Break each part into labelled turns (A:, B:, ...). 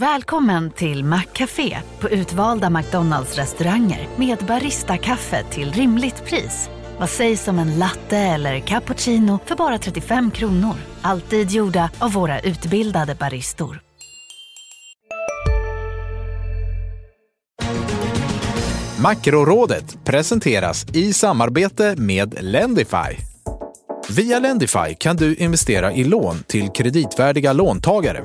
A: Välkommen till Maccafé på utvalda McDonalds restauranger med Baristakaffe till rimligt pris. Vad sägs om en latte eller cappuccino för bara 35 kronor? Alltid gjorda av våra utbildade baristor.
B: Makrorådet presenteras i samarbete med Lendify. Via Lendify kan du investera i lån till kreditvärdiga låntagare.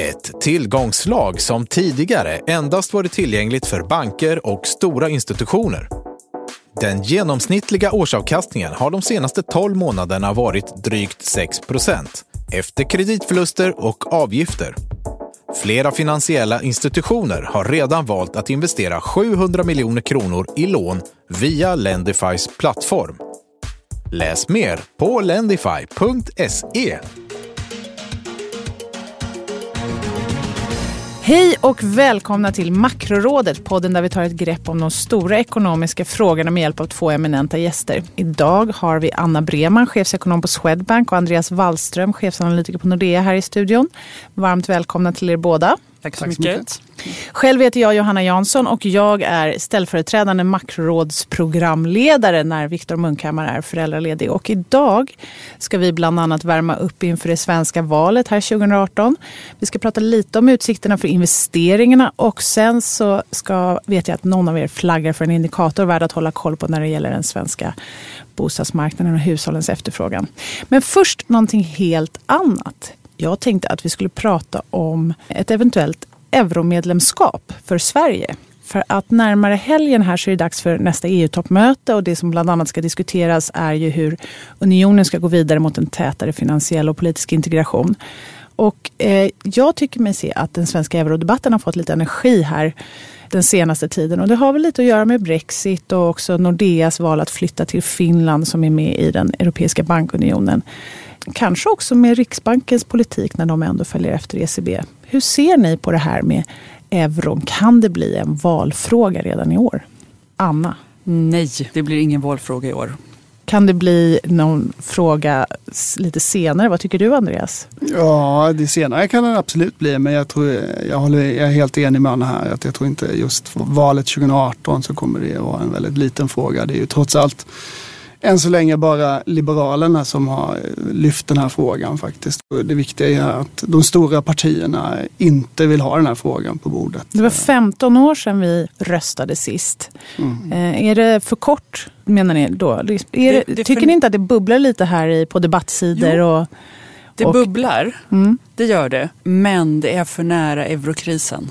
B: Ett tillgångslag som tidigare endast varit tillgängligt för banker och stora institutioner. Den genomsnittliga årsavkastningen har de senaste 12 månaderna varit drygt 6% efter kreditförluster och avgifter. Flera finansiella institutioner har redan valt att investera 700 miljoner kronor i lån via Lendifys plattform. Läs mer på lendify.se.
C: Hej och välkomna till Makrorådet, podden där vi tar ett grepp om de stora ekonomiska frågorna med hjälp av två eminenta gäster. Idag har vi Anna Breman, chefsekonom på Swedbank och Andreas Wallström, chefsanalytiker på Nordea här i studion. Varmt välkomna till er båda.
D: Tack så, Tack så mycket. mycket.
C: Själv heter jag Johanna Jansson och jag är ställföreträdande makrorådsprogramledare när Viktor Munkhammar är föräldraledig. Och idag ska vi bland annat värma upp inför det svenska valet här 2018. Vi ska prata lite om utsikterna för investeringarna och sen så ska, vet jag att någon av er flaggar för en indikator värd att hålla koll på när det gäller den svenska bostadsmarknaden och hushållens efterfrågan. Men först någonting helt annat. Jag tänkte att vi skulle prata om ett eventuellt euromedlemskap för Sverige. För att närmare helgen här så är det dags för nästa EU-toppmöte och det som bland annat ska diskuteras är ju hur unionen ska gå vidare mot en tätare finansiell och politisk integration. Och eh, jag tycker mig se att den svenska eurodebatten har fått lite energi här den senaste tiden. Och det har väl lite att göra med Brexit och också Nordeas val att flytta till Finland som är med i den Europeiska bankunionen. Kanske också med Riksbankens politik när de ändå följer efter ECB. Hur ser ni på det här med euron? Kan det bli en valfråga redan i år? Anna?
D: Nej, det blir ingen valfråga i år.
C: Kan det bli någon fråga lite senare? Vad tycker du Andreas?
E: Ja, det senare kan det absolut bli. Men jag, tror, jag, håller, jag är helt enig med Anna här. Att jag tror inte just valet 2018 så kommer det vara en väldigt liten fråga. Det är ju trots allt än så länge bara Liberalerna som har lyft den här frågan faktiskt. Det viktiga är att de stora partierna inte vill ha den här frågan på bordet.
C: Det var 15 år sedan vi röstade sist. Mm. Eh, är det för kort menar ni då? Är det, det, det tycker för... ni inte att det bubblar lite här på debattsidor? Jo. Och,
D: det och... bubblar, mm. det gör det. Men det är för nära eurokrisen.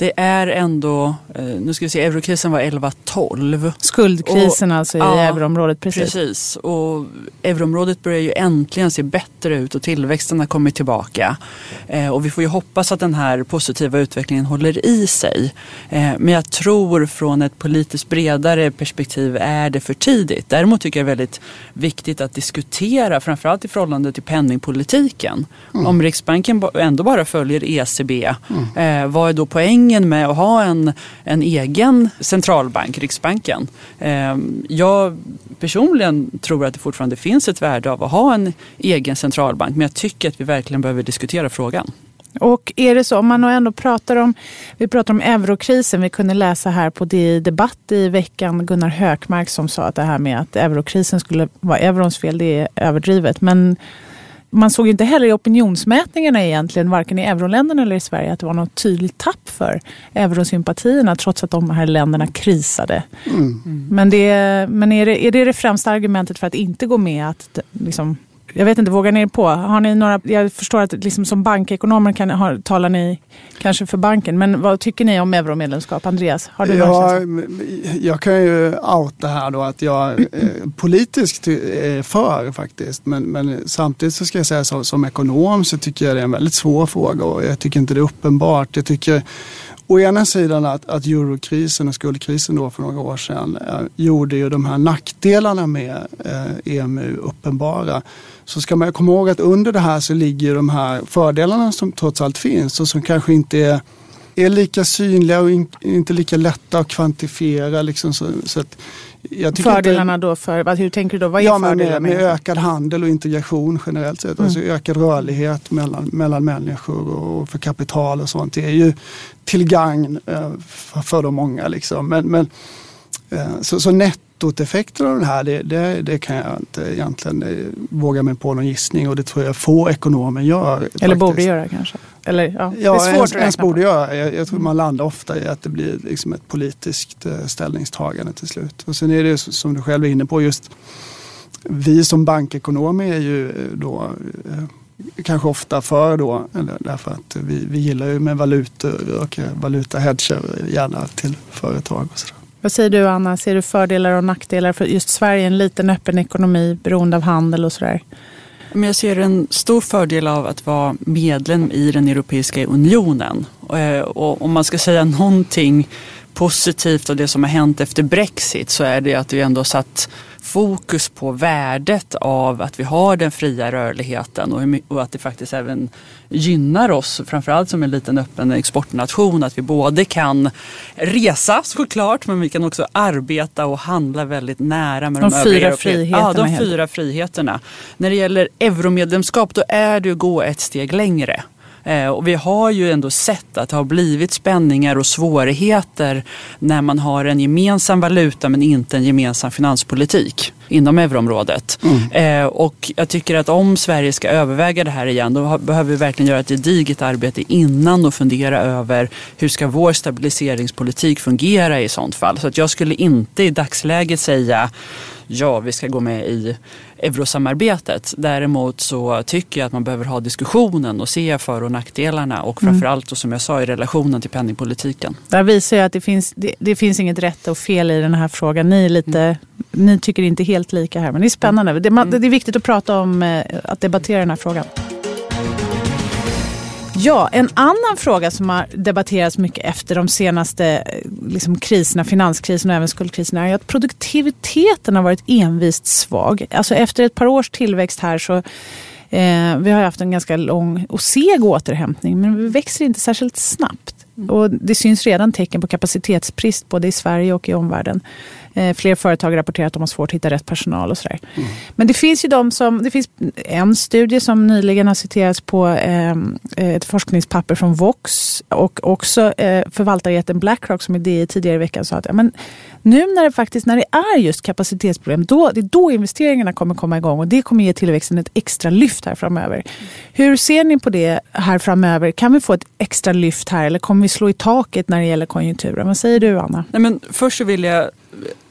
D: Det är ändå, eh, nu ska vi se, eurokrisen var 11-12.
C: Skuldkrisen och, alltså i ja, euroområdet, precis.
D: Precis, och euroområdet börjar ju äntligen se bättre ut och tillväxten har kommit tillbaka. Eh, och vi får ju hoppas att den här positiva utvecklingen håller i sig. Eh, men jag tror från ett politiskt bredare perspektiv är det för tidigt. Däremot tycker jag det är väldigt viktigt att diskutera, framförallt i förhållande till penningpolitiken. Mm. Om Riksbanken ändå bara följer ECB, mm. eh, vad är då poängen poängen med att ha en, en egen centralbank, Riksbanken. Eh, jag personligen tror att det fortfarande finns ett värde av att ha en egen centralbank men jag tycker att vi verkligen behöver diskutera frågan.
C: Och är det så, om man ändå pratar om, vi pratar om eurokrisen, vi kunde läsa här på DI debatt i veckan Gunnar Hökmark som sa att det här med att eurokrisen skulle vara eurons fel, det är överdrivet. Men man såg inte heller i opinionsmätningarna egentligen, varken i euroländerna eller i Sverige, att det var något tydligt tapp för eurosympatierna trots att de här länderna krisade. Mm. Men, det, men är, det, är det det främsta argumentet för att inte gå med? Att liksom, jag vet inte, vågar ni er på? Har ni några, jag förstår att liksom som bankekonomer kan, har, talar ni kanske för banken, men vad tycker ni om euromedlemskap? Andreas, har du
E: ja, Jag kan ju outa här då att jag eh, politiskt är för faktiskt, men, men samtidigt så ska jag säga så, som ekonom så tycker jag det är en väldigt svår fråga och jag tycker inte det är uppenbart. Jag tycker å ena sidan att, att eurokrisen och skuldkrisen då för några år sedan eh, gjorde ju de här nackdelarna med eh, EMU uppenbara. Så ska man komma ihåg att under det här så ligger de här fördelarna som trots allt finns och som kanske inte är är lika synliga och in, inte lika lätta att kvantifiera. Liksom, så, så att
C: Fördelarna det, då för, hur tänker du då? Vad är
E: ja, med, med, med ökad handel och integration generellt sett. Mm. Alltså ökad rörlighet mellan, mellan människor och för kapital och sånt. Det är ju till gagn eh, för, för de många. Liksom. Men, men, eh, så, så nettoeffekten av det här, det, det, det, kan jag inte egentligen eh, våga mig på någon gissning och det tror jag få ekonomer gör.
C: Eller faktiskt. borde göra kanske? Eller, ja,
E: ja, det är svårt ens, att ens borde göra. Jag, jag tror man landar ofta i att det blir liksom ett politiskt eh, ställningstagande till slut. Och sen är det som du själv är inne på just vi som bankekonomer är ju eh, då kanske ofta för då, därför att vi, vi gillar ju med valutor och valutahedger gärna till företag och sådär.
C: Vad säger du Anna, ser du fördelar och nackdelar för just Sverige, en liten öppen ekonomi beroende av handel och sådär?
D: Men jag ser en stor fördel av att vara medlem i den Europeiska unionen. Eh, och om man ska säga någonting positivt av det som har hänt efter Brexit så är det att vi ändå satt fokus på värdet av att vi har den fria rörligheten och, att det faktiskt även gynnar oss, framförallt som en liten öppen exportnation, att vi både kan resa såklart men vi kan också arbeta och handla väldigt nära med
C: de, de fyra friheterna.
D: Ja, de fyra friheterna. När det gäller euromedlemskap då är det att gå ett steg längre. Eh, och vi har ju ändå sett att det har blivit spänningar och svårigheter när man har en gemensam valuta men inte en gemensam finanspolitik inom euroområdet. Mm. Eh, och jag tycker att om Sverige ska överväga det här igen då behöver vi verkligen göra ett gediget arbete innan och fundera över hur ska vår stabiliseringspolitik fungera i sånt fall. Så att jag skulle inte i dagsläget säga ja, vi ska gå med i eurosamarbetet. Däremot så tycker jag att man behöver ha diskussionen och se för och nackdelarna och mm. framförallt och som jag sa i relationen till penningpolitiken.
C: Där visar jag att det finns, det, det, finns inget rätt och fel i den här frågan. Ni, lite, mm. ni tycker inte helt lika här men det är spännande. Det, mm. det är viktigt att prata om, eh, att debattera den här frågan. Ja, en annan fråga som har debatterats mycket efter de senaste eh, liksom, kriserna, finanskrisen och även skuldkrisen är att produktiviteten har varit envist svag. Alltså efter ett par års tillväxt här så eh, vi har haft en ganska lång och seg återhämtning men vi växer inte särskilt snabbt. Mm. Och det syns redan tecken på kapacitetsbrist både i Sverige och i omvärlden. Eh, fler företag rapporterar att de har svårt att hitta rätt personal och sådär. Mm. Men det finns ju de som, det finns en studie som nyligen har citerats på eh, ett forskningspapper från Vox och också eh, förvaltarjätten Blackrock som i DI tidigare i veckan sa att ja, men nu när det faktiskt när det är just kapacitetsproblem, då, det är då investeringarna kommer komma igång och det kommer ge tillväxten ett extra lyft här framöver. Hur ser ni på det här framöver? Kan vi få ett extra lyft här eller kommer vi slå i taket när det gäller konjunkturen? Vad säger du Anna?
D: Nej, men först så vill jag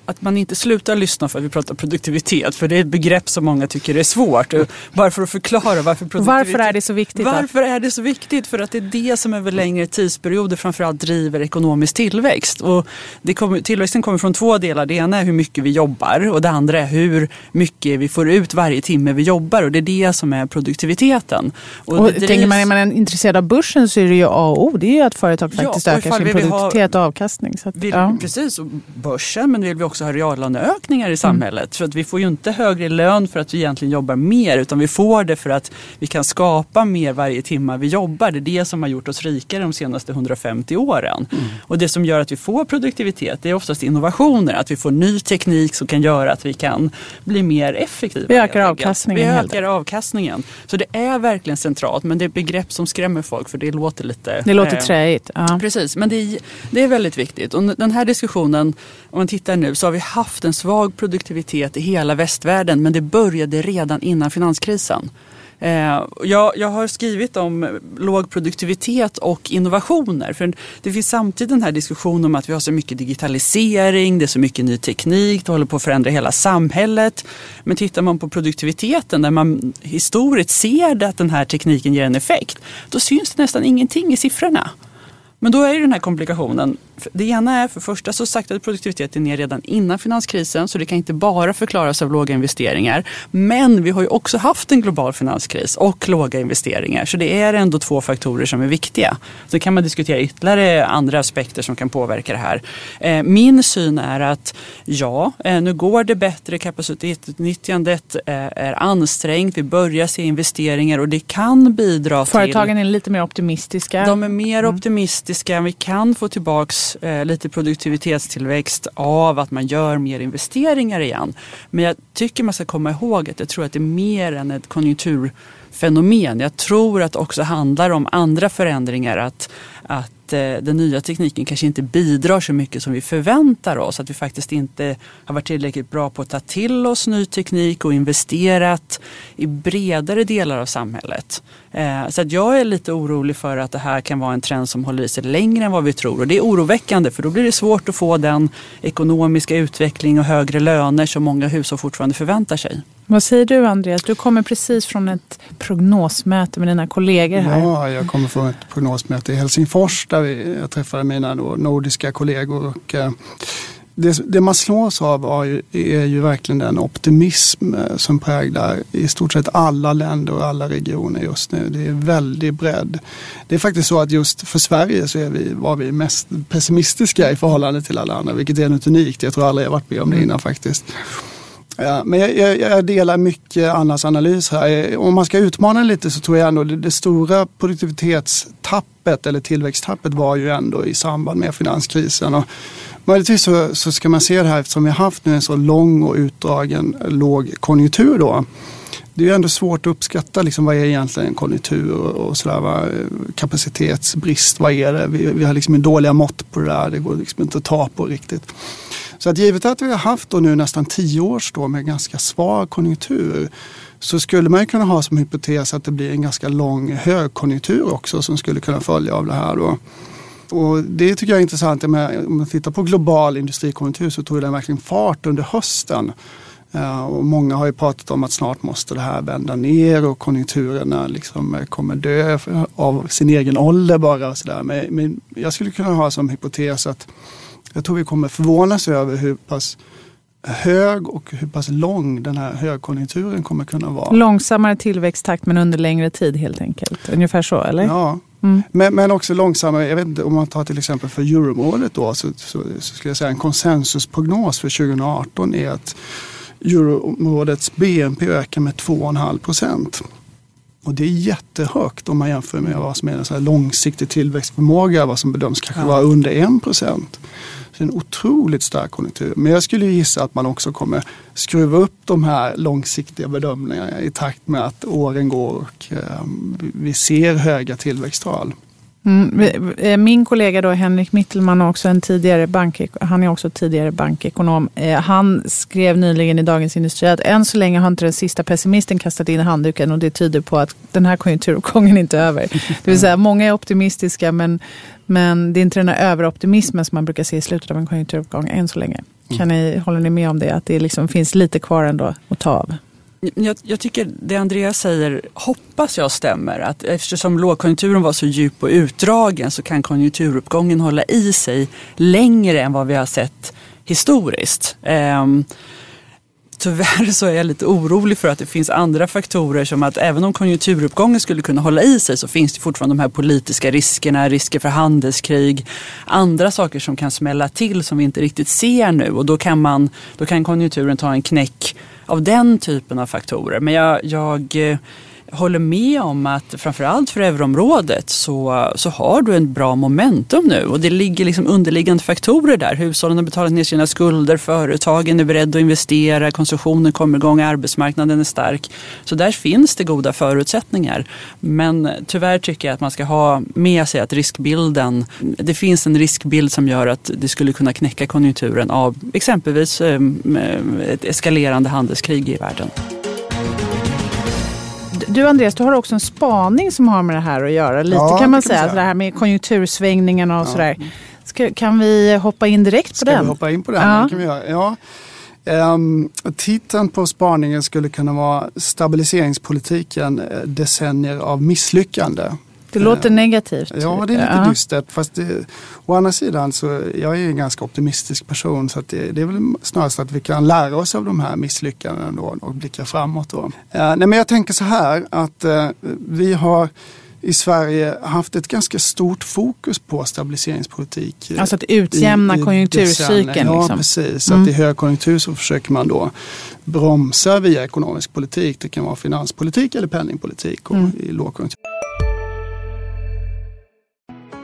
D: att man inte slutar lyssna för att vi pratar produktivitet. För det är ett begrepp som många tycker är svårt. Bara för att förklara varför produktivitet...
C: Varför är det så viktigt?
D: Varför är det så viktigt? För att det är det som över längre tidsperioder framförallt driver ekonomisk tillväxt. Och det kommer, tillväxten kommer från två delar. Det ena är hur mycket vi jobbar och det andra är hur mycket vi får ut varje timme vi jobbar. Och det är det som är produktiviteten.
C: Och, och drivs... tänker man, är man intresserad av börsen så är det ju A och O. Det är ju att företag faktiskt ja, ökar sin produktivitet ha, och avkastning. Så att,
D: vill, ja. Precis, och börsen men vill vi också också ha reallöneökningar i samhället. För att vi får ju inte högre lön för att vi egentligen jobbar mer utan vi får det för att vi kan skapa mer varje timme vi jobbar. Det är det som har gjort oss rikare de senaste 150 åren. Mm. Och det som gör att vi får produktivitet det är oftast innovationer. Att vi får ny teknik som kan göra att vi kan bli mer effektiva.
C: Vi ökar avkastningen.
D: Vi ökar avkastningen. Så det är verkligen centralt men det är begrepp som skrämmer folk för det låter lite...
C: Det låter eh, träigt. Ja.
D: Precis, men det är, det är väldigt viktigt. Och den här diskussionen, om man tittar nu så har vi haft en svag produktivitet i hela västvärlden men det började redan innan finanskrisen. Eh, jag, jag, har skrivit om låg produktivitet och innovationer. För det finns samtidigt den här diskussionen om att vi har så mycket digitalisering, det är så mycket ny teknik, det håller på att förändra hela samhället. Men tittar man på produktiviteten där man historiskt ser att den här tekniken ger en effekt, då syns det nästan ingenting i siffrorna. Men då är ju den här komplikationen det ena är för första så saktade produktiviteten ner redan innan finanskrisen så det kan inte bara förklaras av låga investeringar. Men vi har ju också haft en global finanskris och låga investeringar så det är ändå två faktorer som är viktiga. Så kan man diskutera ytterligare andra aspekter som kan påverka det här. Eh, min syn är att ja, eh, nu går det bättre, kapacitetsutnyttjandet eh, är ansträngt, vi börjar se investeringar och det kan bidra
C: Företagen till...
D: Företagen
C: är lite mer optimistiska.
D: De är mer mm. optimistiska. Vi kan få tillbaks eh, lite produktivitetstillväxt av att man gör mer investeringar igen. Men jag tycker man ska komma ihåg att jag tror att det är mer än ett konjunkturfenomen. Jag tror att det också handlar om andra förändringar. Att, att Eh, den nya tekniken kanske inte bidrar så mycket som vi förväntar oss. Att vi faktiskt inte har varit tillräckligt bra på att ta till oss ny teknik och investerat i bredare delar av samhället. Eh, så att jag är lite orolig för att det här kan vara en trend som håller i sig längre än vad vi tror. Och det är oroväckande för då blir det svårt att få den ekonomiska utveckling och högre löner som många hushåll fortfarande förväntar sig.
C: Vad säger du Andreas? Du kommer precis från ett prognosmöte med dina kollegor här.
E: Ja, jag kommer från ett prognosmöte i Helsingfors där jag träffade mina nordiska kollegor. Och, eh, det, det, man slås av är ju verkligen den optimism eh, som präglar i stort sett alla länder och alla regioner just nu. Det är väldigt bredd. Det är faktiskt så att just för Sverige så är vi, var vi mest pessimistiska i förhållande till alla andra, vilket är något unikt. Jag tror aldrig jag varit med om det innan faktiskt. Ja, men jag, jag, jag, delar mycket Annas analys här. Om man ska utmana lite så tror jag ändå det, det stora produktivitetstappet eller tillväxttappet var ju ändå i samband med finanskrisen. Och möjligtvis så, så ska man se det här eftersom vi har haft nu en så lång och utdragen låg konjunktur då. Det är ju ändå svårt att uppskatta liksom, vad är egentligen konjunktur och, och sådär, kapacitetsbrist, vad är det? Vi, vi har liksom dåliga mått på det där, det går liksom inte att ta på riktigt. Så att givet att vi har haft då nu nästan tio års då med ganska svag konjunktur så skulle man kunna ha som hypotes att det blir en ganska lång högkonjunktur också som skulle kunna följa av det här. Då. Och det tycker jag är intressant. Om man tittar på global industrikonjunktur så tog den verkligen fart under hösten. Eh, och många har ju pratat om att snart måste det här vända ner och konjunkturerna liksom eh, kommer dö av sin egen ålder bara. Och så där. Men jag skulle kunna ha som hypotes att jag tror vi kommer förvånas över hur pass hög och hur pass lång den här högkonjunkturen kommer kunna vara.
C: Långsammare tillväxttakt men under längre tid helt enkelt. Ungefär så eller?
E: Ja, mm. men, men också långsammare. Jag vet inte om man tar till exempel för euroområdet då så, så, så skulle jag säga en konsensusprognos för 2018 är att euroområdets BNP ökar med 2,5 procent. Och det är jättehögt om man jämför med vad som är en långsiktig tillväxtförmåga, vad som bedöms kanske ja. vara under 1 procent det är en otroligt stark konjunktur. Men jag skulle gissa att man också kommer skruva upp de här långsiktiga bedömningarna i takt med att åren går och ehm, vi ser höga tillväxttal.
C: Mm, eh, min kollega då, Henrik Mittelman, också en tidigare bank, han är också tidigare bankekonom. Eh, han skrev nyligen i Dagens Industri att än så länge har inte den sista pessimisten kastat in handduken och det tyder på att den här konjunkturuppgången inte är över. Det vill säga, många är optimistiska men, men det är inte den här överoptimismen som man brukar se i slutet av en konjunkturuppgång än så länge. Kan ni, håller ni med om det? Att det liksom finns lite kvar ändå att ta av?
D: Jag, jag, tycker det Andreas säger hoppas jag stämmer. Att eftersom lågkonjunkturen var så djup och utdragen så kan konjunkturuppgången hålla i sig längre än vad vi har sett historiskt. Ehm, tyvärr så är jag lite orolig för att det finns andra faktorer som att även om konjunkturuppgången skulle kunna hålla i sig så finns det fortfarande de här politiska riskerna, risker för handelskrig, andra saker som kan smälla till som vi inte riktigt ser nu och då kan, man, då kan konjunkturen ta en knäck av den typen av faktorer. Men jag, jag eh, håller med om att framförallt för euroområdet så, så har du en bra momentum nu och det ligger liksom underliggande faktorer där. Hushållen har betalat ner sina skulder, företagen är beredda att investera, konsumtionen kommer igång, arbetsmarknaden är stark. Så där finns det goda förutsättningar. Men tyvärr tycker jag att man ska ha med sig att riskbilden, det finns en riskbild som gör att det skulle kunna knäcka konjunkturen av exempelvis eh, ett eskalerande handelskrig i världen.
C: Du Andreas, du har också en spaning som har med det här att göra. Lite ja, kan man säga. säga. Det här med konjunktursvängningarna och ja. sådär. Ska, kan vi hoppa in direkt på
E: Ska
C: den?
E: Ska vi hoppa in på den? Ja. Det kan vi göra. Ja. Um, titeln på spaningen skulle kunna vara Stabiliseringspolitiken eh, decennier av misslyckande.
C: Det låter negativt.
E: Ja, det är lite ja. dystert. Fast det, å andra sidan så jag är en ganska optimistisk person så det, det, är väl snarast att vi kan lära oss av de här misslyckandena då, och blicka framåt. Då. Uh, nej, men jag tänker så här att uh, vi har i Sverige haft ett ganska stort fokus på stabiliseringspolitik.
C: Alltså att utjämna i, i konjunkturcykeln?
E: Ja,
C: liksom.
E: precis. Mm. Att i högkonjunktur så försöker man då bromsa via ekonomisk politik. Det kan vara finanspolitik eller penningpolitik och mm. i lågkonjunktur.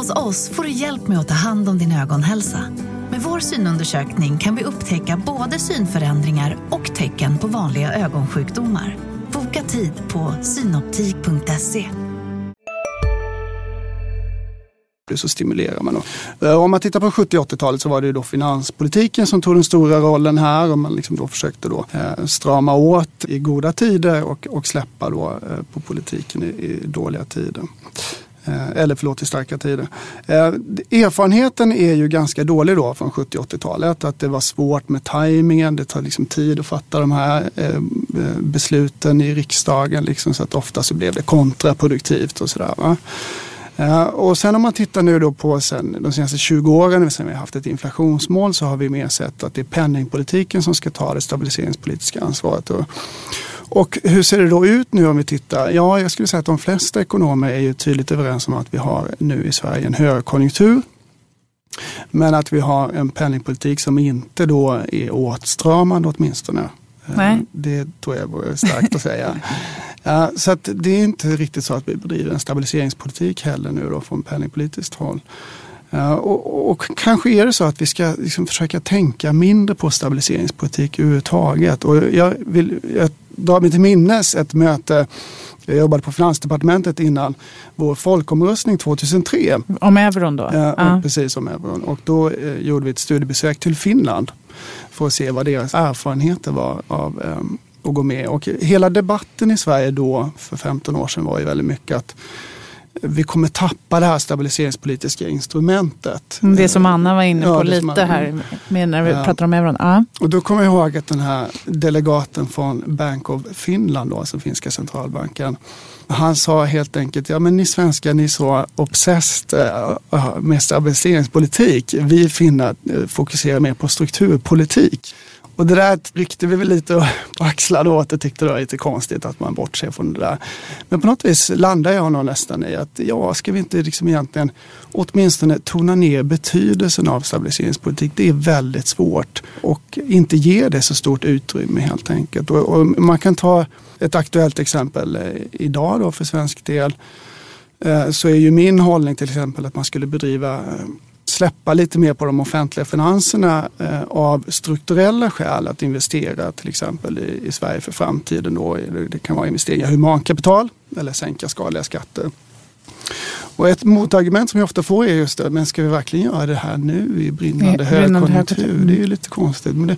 A: Hos oss får du hjälp med att ta hand om din ögonhälsa. Med vår synundersökning kan vi upptäcka både synförändringar och tecken på vanliga ögonsjukdomar. Boka tid på synoptik.se.
E: så stimulerar man. Då. Eh, om man tittar på 70 80-talet så var det då finanspolitiken som tog den stora rollen här och man liksom då försökte då eh, strama åt i goda tider och, och släppa då eh, på politiken i, i dåliga tider. Eh, eller förlåt, i starka tider. Eh, erfarenheten är ju ganska dålig då från 70 80-talet. Att det var svårt med tajmingen. Det tar liksom tid att fatta de här eh, besluten i riksdagen. Liksom, så att ofta så blev det kontraproduktivt och sådär. Och sen om man tittar nu då på sen, de senaste 20 åren, sen vi har haft ett inflationsmål, så har vi mer sett att det är penningpolitiken som ska ta det stabiliseringspolitiska ansvaret. Och, och hur ser det då ut nu om vi tittar? Ja, jag skulle säga att de flesta ekonomer är ju tydligt överens om att vi har nu i Sverige en högkonjunktur. Men att vi har en penningpolitik som inte då är åtstramande åtminstone.
C: Nej.
E: Det tror jag vore starkt att säga. Ja, så att det är inte riktigt så att vi bedriver en stabiliseringspolitik heller nu då från penningpolitiskt håll. Ja, och, och, kanske är det så att vi ska liksom försöka tänka mindre på stabiliseringspolitik överhuvudtaget. Och jag, vill, jag drar mig till minnes ett möte jag jobbade på Finansdepartementet innan vår folkomröstning 2003.
C: Om euron då?
E: Ja, ja. precis om euron. Och då eh, gjorde vi ett studiebesök till Finland för att se vad deras erfarenheter var av um, att gå med. Och hela debatten i Sverige då, för 15 år sedan, var ju väldigt mycket att vi kommer tappa det här stabiliseringspolitiska instrumentet.
C: Mm, det som Anna var inne på ja, lite här med när vi ja. pratar om euron. Ja.
E: Och då kommer jag ihåg att den här delegaten från Bank of Finland, då, alltså finska centralbanken, han sa helt enkelt, ja men ni svenskar ni är så obsessed eh, med stabiliseringspolitik. Vi finnar eh, fokuserar mer på strukturpolitik. Och det där ryckte vi väl lite på axlarna åt och tyckte det var lite konstigt att man bortser från det där. Men på något vis landar jag nog nästan i att ja, ska vi inte liksom egentligen åtminstone tona ner betydelsen av stabiliseringspolitik. Det är väldigt svårt och inte ge det så stort utrymme helt enkelt. Och, och man kan ta ett aktuellt exempel eh, idag då för svensk del eh, så är ju min hållning till exempel att man skulle bedriva eh, släppa lite mer på de offentliga finanserna eh, av strukturella skäl att investera till exempel i, i Sverige för framtiden. Då. Det kan vara investeringar i humankapital eller sänka skadliga skatter. Och ett motargument som jag ofta får är just det, men ska vi verkligen göra det här nu i brinnande högkonjunktur? Det är ju lite konstigt. Men, det,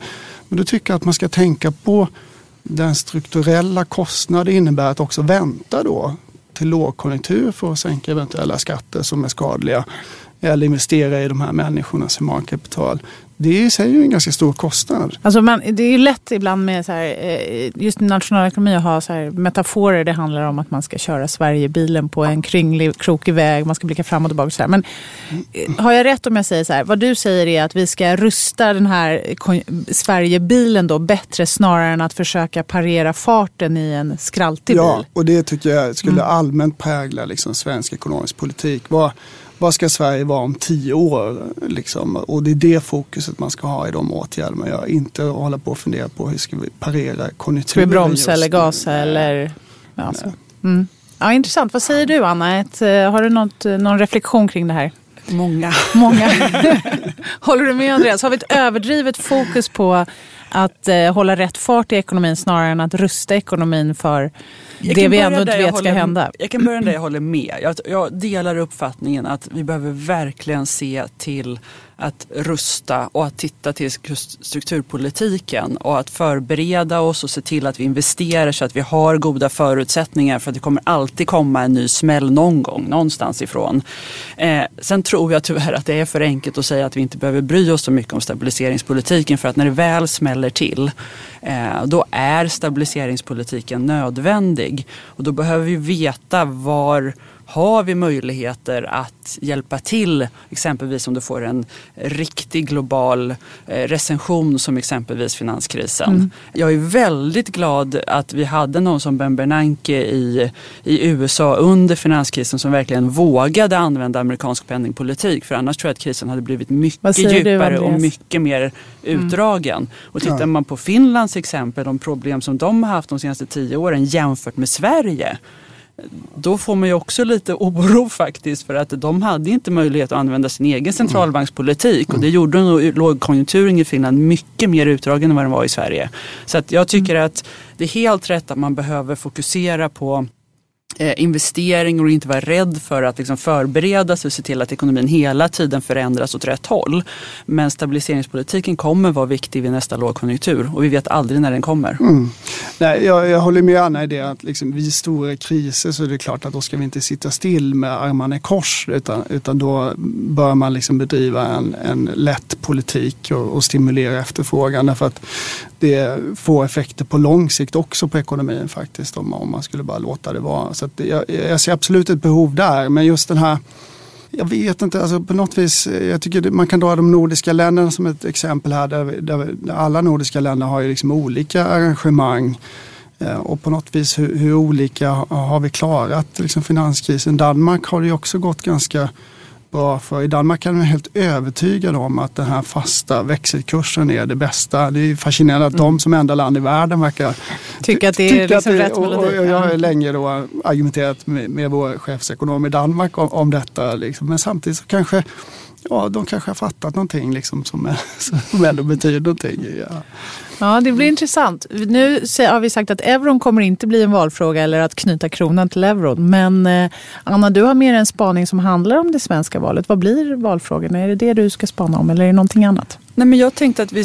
E: men då tycker jag att man ska tänka på den strukturella kostnad det innebär att också vänta då till lågkonjunktur för att sänka eventuella skatter som är skadliga eller investera i de här människornas humankapital. Det är i sig en ganska stor kostnad.
C: Alltså man, det är ju lätt ibland med så här, eh, just nationalekonomi att ha så här metaforer. Det handlar om att man ska köra Sverigebilen på en kringlig, krokig väg. Man ska blicka fram och tillbaka. Så här. Men eh, har jag rätt om jag säger så här? Vad du säger är att vi ska rusta den här Sverigebilen då bättre snarare än att försöka parera farten i en skraltig bil.
E: Ja, och det tycker jag skulle mm. allmänt prägla liksom svensk ekonomisk politik. Vad, vad ska Sverige vara om tio år? Liksom? Och det är det fokuset man ska ha i de åtgärderna. Jag inte hålla på och fundera på hur ska vi parera konjunkturen. Ska
C: vi bromsa eller gasa eller? Ja, mm. ja, intressant. Vad säger du Anna? Ett, eh, har du något, eh, någon reflektion kring det här?
D: Många.
C: Många. Håller du med Andreas? Har vi ett överdrivet fokus på att eh, hålla rätt fart i ekonomin snarare än att rusta ekonomin för det vi ändå inte vet ska hända.
D: Jag kan börja där jag håller med. Jag, jag delar uppfattningen att vi behöver verkligen se till att rusta och att titta till strukturpolitiken och att förbereda oss och se till att vi investerar så att vi har goda förutsättningar för att det kommer alltid komma en ny smäll någon gång någonstans ifrån. Eh, sen tror jag tyvärr att det är för enkelt att säga att vi inte behöver bry oss så mycket om stabiliseringspolitiken för att när det väl smäller till eh, då är stabiliseringspolitiken nödvändig. Och då behöver vi veta var har vi möjligheter att hjälpa till exempelvis om du får en riktig global eh, recension som exempelvis finanskrisen. Mm. Jag är väldigt glad att vi hade någon som Ben Bernanke i, i USA under finanskrisen som verkligen vågade använda amerikansk penningpolitik för annars tror jag att krisen hade blivit mycket djupare du, och mycket mer utdragen. Mm. Och tittar man på Finlands exempel, de problem som de har haft de senaste tio åren jämfört med Sverige då får man ju också lite oro faktiskt för att de hade inte möjlighet att använda sin egen centralbankspolitik. Och det gjorde nog lågkonjunkturen i Finland mycket mer utdragen än vad den var i Sverige. Så att jag tycker att det är helt rätt att man behöver fokusera på Eh, investeringar och inte vara rädd för att liksom förbereda sig och se till att ekonomin hela tiden förändras åt rätt håll. Men stabiliseringspolitiken kommer vara viktig vid nästa lågkonjunktur och vi vet aldrig när den kommer. Mm.
E: Nej, jag, jag, håller med Anna i det att liksom, vid stora kriser så är det klart att då ska vi inte sitta still med armarna i kors utan, utan då bör man liksom bedriva en, en lätt politik och, och stimulera efterfrågan. Därför att det får effekter på lång sikt också på ekonomin faktiskt om, om man skulle bara låta det vara. Så jag, jag ser absolut ett behov där men just den här jag vet inte, alltså på något vis, jag tycker man kan dra de nordiska länderna som ett exempel här där, där, där alla nordiska länder har ju liksom olika arrangemang eh, och på något vis hur, hur olika har vi klarat liksom finanskrisen. Danmark har det ju också gått ganska bra för. I Danmark är man helt övertygad om att den här fasta växelkursen är det bästa. Det är fascinerande att mm. de som enda land i världen verkar
C: tycka att det är liksom rätt
E: melodi. Och, och jag har länge då argumenterat med, med vår chefsekonom i Danmark om, om detta. Liksom. Men samtidigt så kanske ja, de kanske har fattat någonting liksom, som, som ändå betyder någonting. Ja.
C: Ja, det blir intressant. Nu har vi sagt att euron kommer inte bli en valfråga eller att knyta kronan till euron. Men eh, Anna, du har mer en spaning som handlar om det svenska valet. Vad blir valfrågorna? Är det det du ska spana om eller är det någonting annat?
D: Nej, men jag tänkte att vi,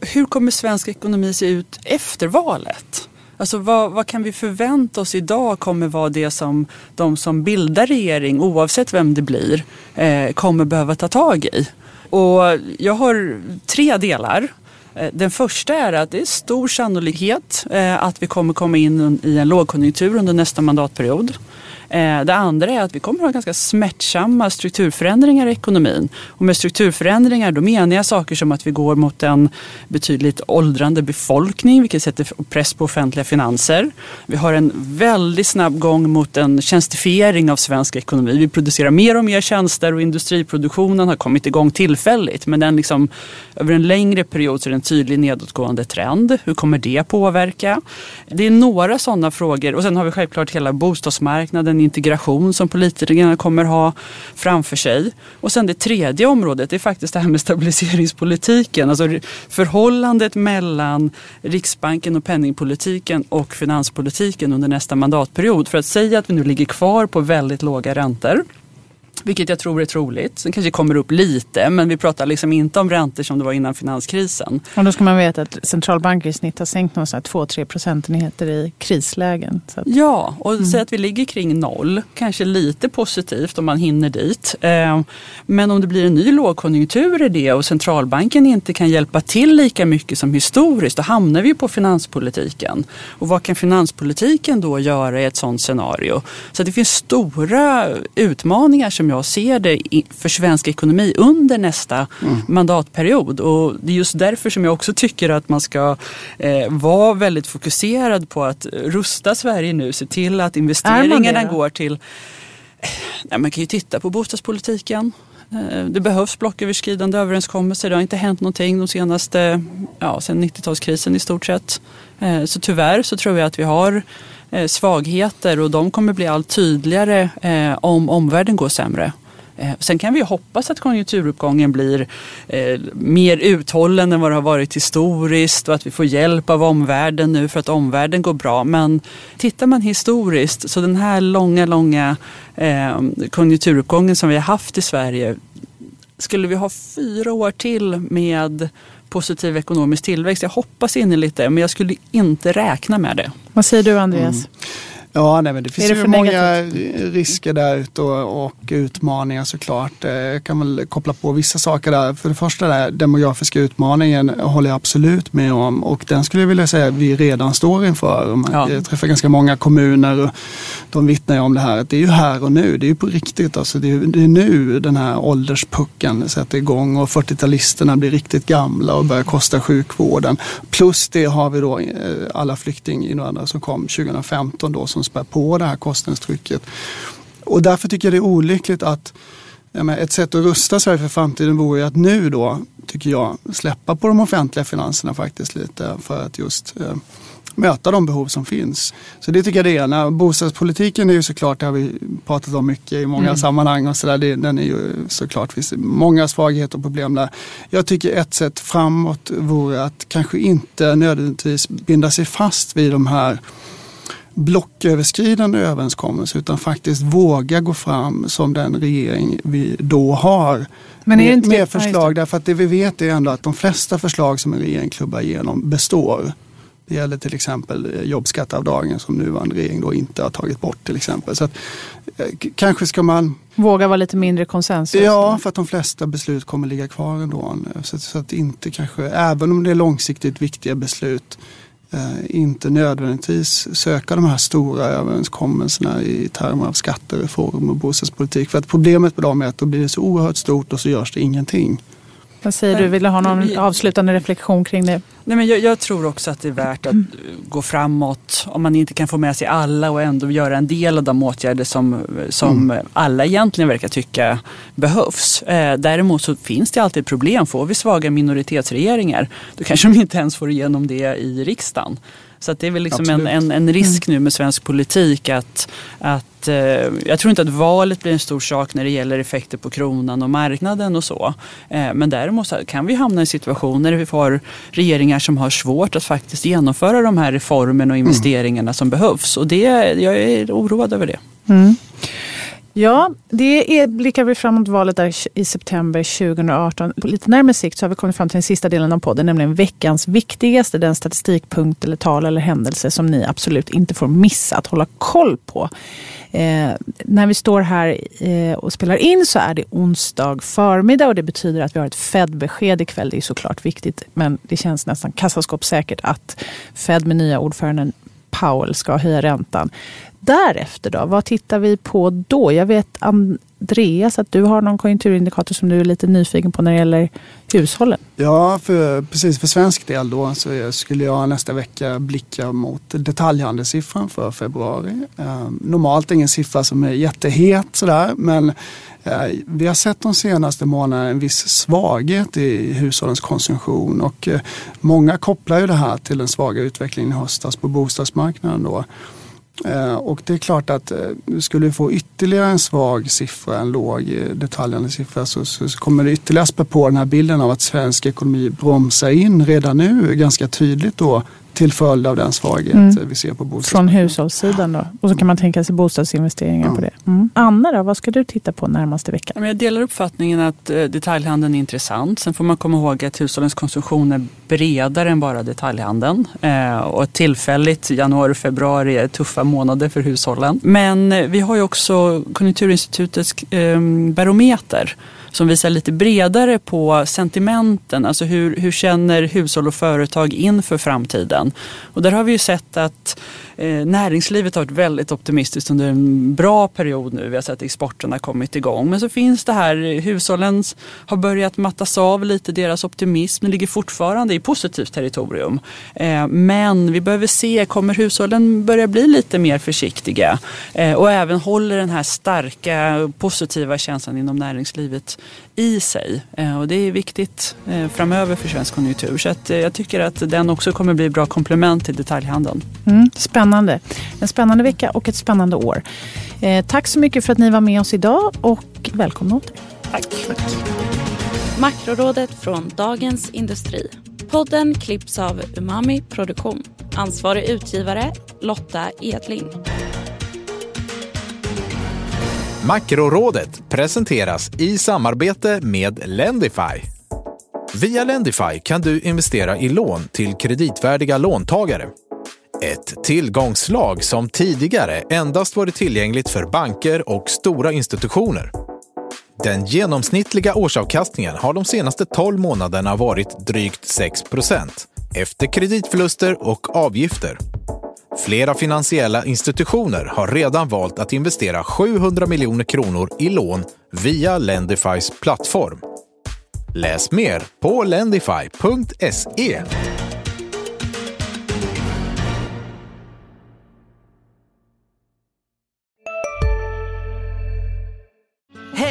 D: hur kommer svensk ekonomi se ut efter valet? Alltså vad, vad, kan vi förvänta oss idag kommer vara det som de som bildar regering, oavsett vem det blir, eh, kommer behöva ta tag i? Och jag har tre delar. Eh, den första är att det är stor sannolikhet eh, att vi kommer komma in i en lågkonjunktur under nästa mandatperiod. Eh, det andra är att vi kommer att ha ganska smärtsamma strukturförändringar i ekonomin. Och med strukturförändringar då menar jag saker som att vi går mot en betydligt åldrande befolkning vilket sätter press på offentliga finanser. Vi har en väldigt snabb gång mot en tjänstifiering av svensk ekonomi. Vi producerar mer och mer tjänster och industriproduktionen har kommit igång tillfälligt men den liksom, över en längre period så är det en tydlig nedåtgående trend. Hur kommer det påverka? Det är några sådana frågor och sen har vi självklart hela bostadsmarknaden en integration som politikerna kommer ha framför sig. Och sen det tredje området är faktiskt det här med stabiliseringspolitiken. Alltså förhållandet mellan Riksbanken och penningpolitiken och finanspolitiken under nästa mandatperiod. För att säga att vi nu ligger kvar på väldigt låga räntor vilket jag tror är troligt. Sen kanske kommer upp lite, men vi pratar liksom inte om räntor som det var innan finanskrisen.
C: Och då ska man veta att centralbanker i snitt har sänkt 2-3 procentenheter i krislägen.
D: Att... Ja, och mm. säg att vi ligger kring noll. Kanske lite positivt om man hinner dit. Eh, men om det blir en ny lågkonjunktur i det och centralbanken inte kan hjälpa till lika mycket som historiskt, då hamnar vi på finanspolitiken. Och vad kan finanspolitiken då göra i ett sådant scenario? Så det finns stora utmaningar som jag ser det för svensk ekonomi under nästa mm. mandatperiod. Och det är just därför som jag också tycker att man ska eh, vara väldigt fokuserad på att rusta Sverige nu. Se till att investeringarna går till... Ja, man kan ju titta på bostadspolitiken. Eh, det behövs blocköverskridande överenskommelser. Det har inte hänt någonting de senaste, ja, sen 90-talskrisen i stort sett. Eh, så tyvärr så tror jag att vi har eh, svagheter och de kommer bli allt tydligare eh, om omvärlden går sämre. Sen kan vi hoppas att konjunkturuppgången blir mer uthållen än vad det har varit historiskt och att vi får hjälp av omvärlden nu för att omvärlden går bra. Men tittar man historiskt så den här långa, långa konjunkturuppgången som vi har haft i Sverige skulle vi ha fyra år till med positiv ekonomisk tillväxt. Jag hoppas innerligt det, men jag skulle inte räkna med det.
C: Vad säger du Andreas? Mm.
E: Ja, nej, men det finns
C: det
E: ju många
C: negativt?
E: risker där ute och, och utmaningar såklart. Eh, Jag kan väl koppla på vissa saker där. För det första, den demografiska utmaningen håller jag absolut med om och den skulle jag vilja säga att vi redan står inför.
D: Ja.
E: Jag träffar ganska många kommuner och de vittnar ju om det här. Att det är ju här och nu, det är ju på riktigt. Alltså det, är, det är nu den här ålderspucken sätter igång och 40-talisterna blir riktigt gamla och börjar kosta sjukvården. Plus det har vi då eh, alla flyktinginvandrare som kom 2015 då som spär på det här kostnadstrycket. Och därför tycker jag det är olyckligt att ett sätt att rusta Sverige för framtiden vore ju att nu då, tycker jag, släppa på de offentliga finanserna faktiskt lite för att just eh, möta de behov som finns. Så det tycker jag det är ena. Bostadspolitiken är ju såklart, det har vi pratat om mycket i många sammanhang och sådär. Den är ju såklart, finns många svagheter och problem där. Jag tycker ett sätt framåt vore att kanske inte nödvändigtvis binda sig fast vid de här blocköverskridande överenskommelser utan faktiskt våga gå fram som den regering vi då har.
C: Men är det inte-
E: med förslag därför att det vi vet är ändå att de flesta förslag som en regering klubbar igenom består. Det gäller till exempel eh, jobbskatteavdragen som nuvarande regering då inte har tagit bort till exempel. Så att, eh, kanske ska man
C: Våga vara lite mindre konsensus.
E: Ja, för att de flesta beslut kommer ligga kvar ändå. Så, så att inte kanske, även om det är långsiktigt viktiga beslut, eh, Eh, inte nödvändigtvis söka de här stora överenskommelserna i termer av skattereform och bostadspolitik. För att problemet med dem är att då blir det så oerhört stort och så görs det ingenting.
C: Vad säger du? Vill du ha någon avslutande reflektion kring det?
D: Nej, men jag, jag tror också att det är värt att eh, gå framåt om man inte kan få med sig alla och ändå göra en del av de åtgärder som, som alla egentligen verkar tycka behövs. Eh, däremot så finns det alltid problem. Får vi svaga minoritetsregeringar då kanske de inte ens får igenom det i riksdagen. Så det är väl liksom en, en, en risk nu med svensk politik att, att eh, jag tror inte att valet blir en stor sak när det gäller effekter på kronan och marknaden och så. Eh, men däremot kan vi hamna i situationer där vi får regeringar som har svårt att faktiskt genomföra de här reformerna och investeringarna som behövs. Och det, jag är oroad över det.
C: Ja, det är, blickar vi framåt valet där i september 2018. På lite närmare sikt så har vi kommit fram till den sista delen av podden, nämligen veckans viktigaste, den statistikpunkt eller tal eller händelse som ni absolut inte får missa att hålla koll på. Eh, när vi står här eh, och spelar in så är det onsdag förmiddag och det betyder att vi har ett Fed-besked ikväll. Det är såklart viktigt, men det känns nästan kassaskåpssäkert att Fed med nya ordföranden Powell ska höja räntan. Därefter då, vad tittar vi på då? Jag vet Andreas att du har någon konjunkturindikator som du är lite nyfiken på när det gäller hushållen.
E: Ja, för, precis för svensk del då så skulle jag nästa vecka blicka mot detaljhandelssiffran för februari. Eh, normalt ingen siffra som är jättehet sådär men eh, vi har sett de senaste månaderna en viss svaghet i hushållens konsumtion och eh, många kopplar ju det här till den svaga utvecklingen i höstas på bostadsmarknaden då. Eh, och det är klart att eh, skulle vi få ytterligare en svag siffra, en låg eh, detaljande siffra så, så, så kommer det ytterligare spä på den här bilden av att svensk ekonomi bromsar in redan nu ganska tydligt då till följd av den svaghet
C: Mm.
E: vi ser på
C: Från
E: bostadsmarknaden.
C: hushållssidan då. Och så kan man tänka sig bostadsinvesteringar
E: Ja.
C: på det. Mm. Anna då, vad ska du titta på närmaste veckan?
D: Jag delar uppfattningen att eh, detaljhandeln är intressant. Sen får man komma ihåg att hushållens konsumtion är bredare än bara detaljhandeln. Eh, och tillfälligt januari och februari är tuffa månader för hushållen. Men eh, vi har ju också Konjunkturinstitutets barometer som visar lite bredare på sentimenten. Alltså hur, hur känner hushåll och företag inför framtiden? Och där har vi ju sett att eh, näringslivet har varit väldigt optimistiskt under en bra period nu. Vi har sett att exporten har kommit igång. Men så finns det här, eh, hushållen har börjat mattas av lite, deras optimism ligger fortfarande i positivt territorium. Eh, men vi behöver se, kommer hushållen börja bli lite mer försiktiga? Eh, och även håller den här starka positiva känslan inom näringslivet i sig. Eh, och det är viktigt eh, framöver för svensk konjunktur. Så att, eh, jag tycker att den också kommer bli bra komplement till detaljhandeln.
C: Mm, spännande. En spännande vecka och ett spännande år. Eh, tack så mycket för att ni var med oss idag och välkomna åter.
D: Tack.
F: Makrorådet från Dagens Industri. Podden klipps av Umami Produktion. Ansvarig utgivare Lotta Edling.
B: Makrorådet presenteras i samarbete med Lendify. Via Lendify kan du investera i lån till kreditvärdiga låntagare. Ett tillgångslag som tidigare endast varit tillgängligt för banker och stora institutioner. Den genomsnittliga årsavkastningen har de senaste 12 månaderna varit drygt 6% efter kreditförluster och avgifter. Flera finansiella institutioner har redan valt att investera 700 miljoner kronor i lån via Lendifys plattform. Läs mer på lendify.se.